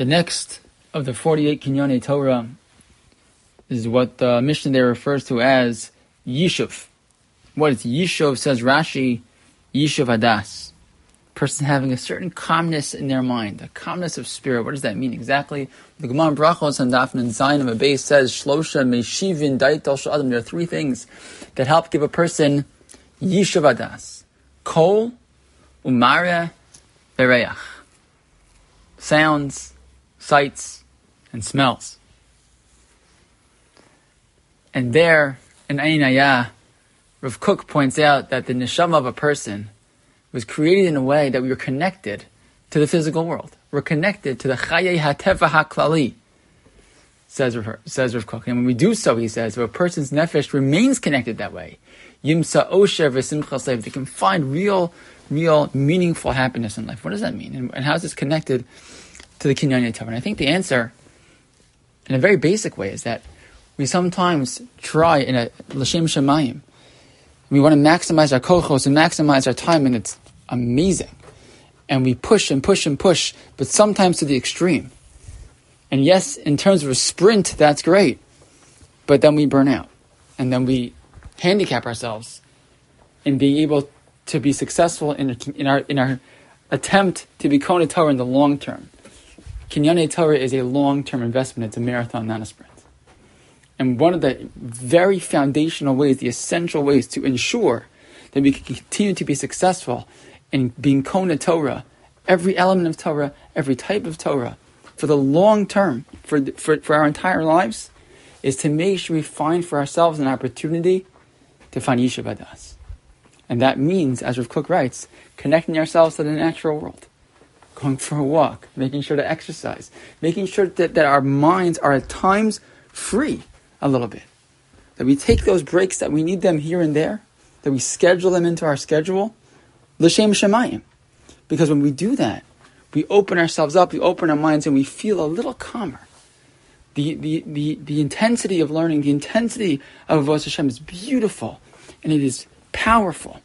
The next of the 48 Kinyane Torah is what the Mishnah there refers to as Yishuv. What is Yishuv, says Rashi, Yishuv Hadas. Person having a certain calmness in their mind, a calmness of spirit. What does that mean exactly? The Gemara Brachos and Dafn and Zion of base says, Shlosha Meshivin Daital Shadam. There are three things that help give a person Yishuv Hadas. Kol, Umara, Bereach. Sounds, sights, and smells. And there, in Ayin Ayah, Rav Kook points out that the neshama of a person was created in a way that we were connected to the physical world. We're connected to the Chaye HaTeva HaKlali, says says Rav Kook. And when we do so, he says, if a person's nefesh remains connected that way, Yimsa Osher V'Simcha they can find real, real, meaningful happiness in life. What does that mean? And how is this connected to the Kinyan Torah? And I think the answer, in a very basic way, is that we sometimes try in a Lashem Shemayim. We want to maximize our kochos and maximize our time, and it's amazing. And we push and push and push, but sometimes to the extreme. And yes, in terms of a sprint, that's great. But then we burn out. And then we handicap ourselves in being able to be successful in, in, our, in our attempt to be Kona Torah in the long term. Kinyane Torah is a long term investment. It's a marathon, not a sprint. And one of the very foundational ways, the essential ways to ensure that we can continue to be successful in being Kona Torah, every element of Torah, every type of Torah, for the long term, for, for, for our entire lives, is to make sure we find for ourselves an opportunity to find Yishuv Hadas. And that means, as Rav Kook writes, connecting ourselves to the natural world. Going for a walk, making sure to exercise, making sure that, that our minds are at times free a little bit. That we take those breaks that we need them here and there, that we schedule them into our schedule, l'shem shemayim. Because when we do that, we open ourselves up, we open our minds, and we feel a little calmer. The, the, the, the intensity of learning, the intensity of Avos Hashem is beautiful, and it is powerful.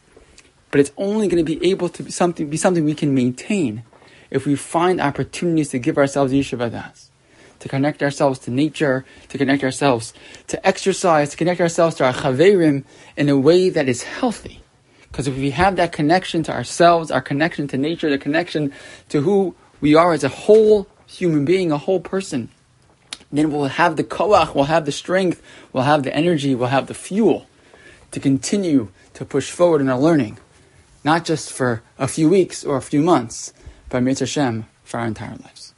But it's only going to be able to be something, be something we can maintain if we find opportunities to give ourselves Yishuv Hadas to connect ourselves to nature, to connect ourselves to exercise, to connect ourselves to our chaverim in a way that is healthy. Because if we have that connection to ourselves, our connection to nature, the connection to who we are as a whole human being, a whole person, then we'll have the koach, we'll have the strength, we'll have the energy, we'll have the fuel to continue to push forward in our learning. Not just for a few weeks or a few months, but Mitzvah Hashem for our entire lives.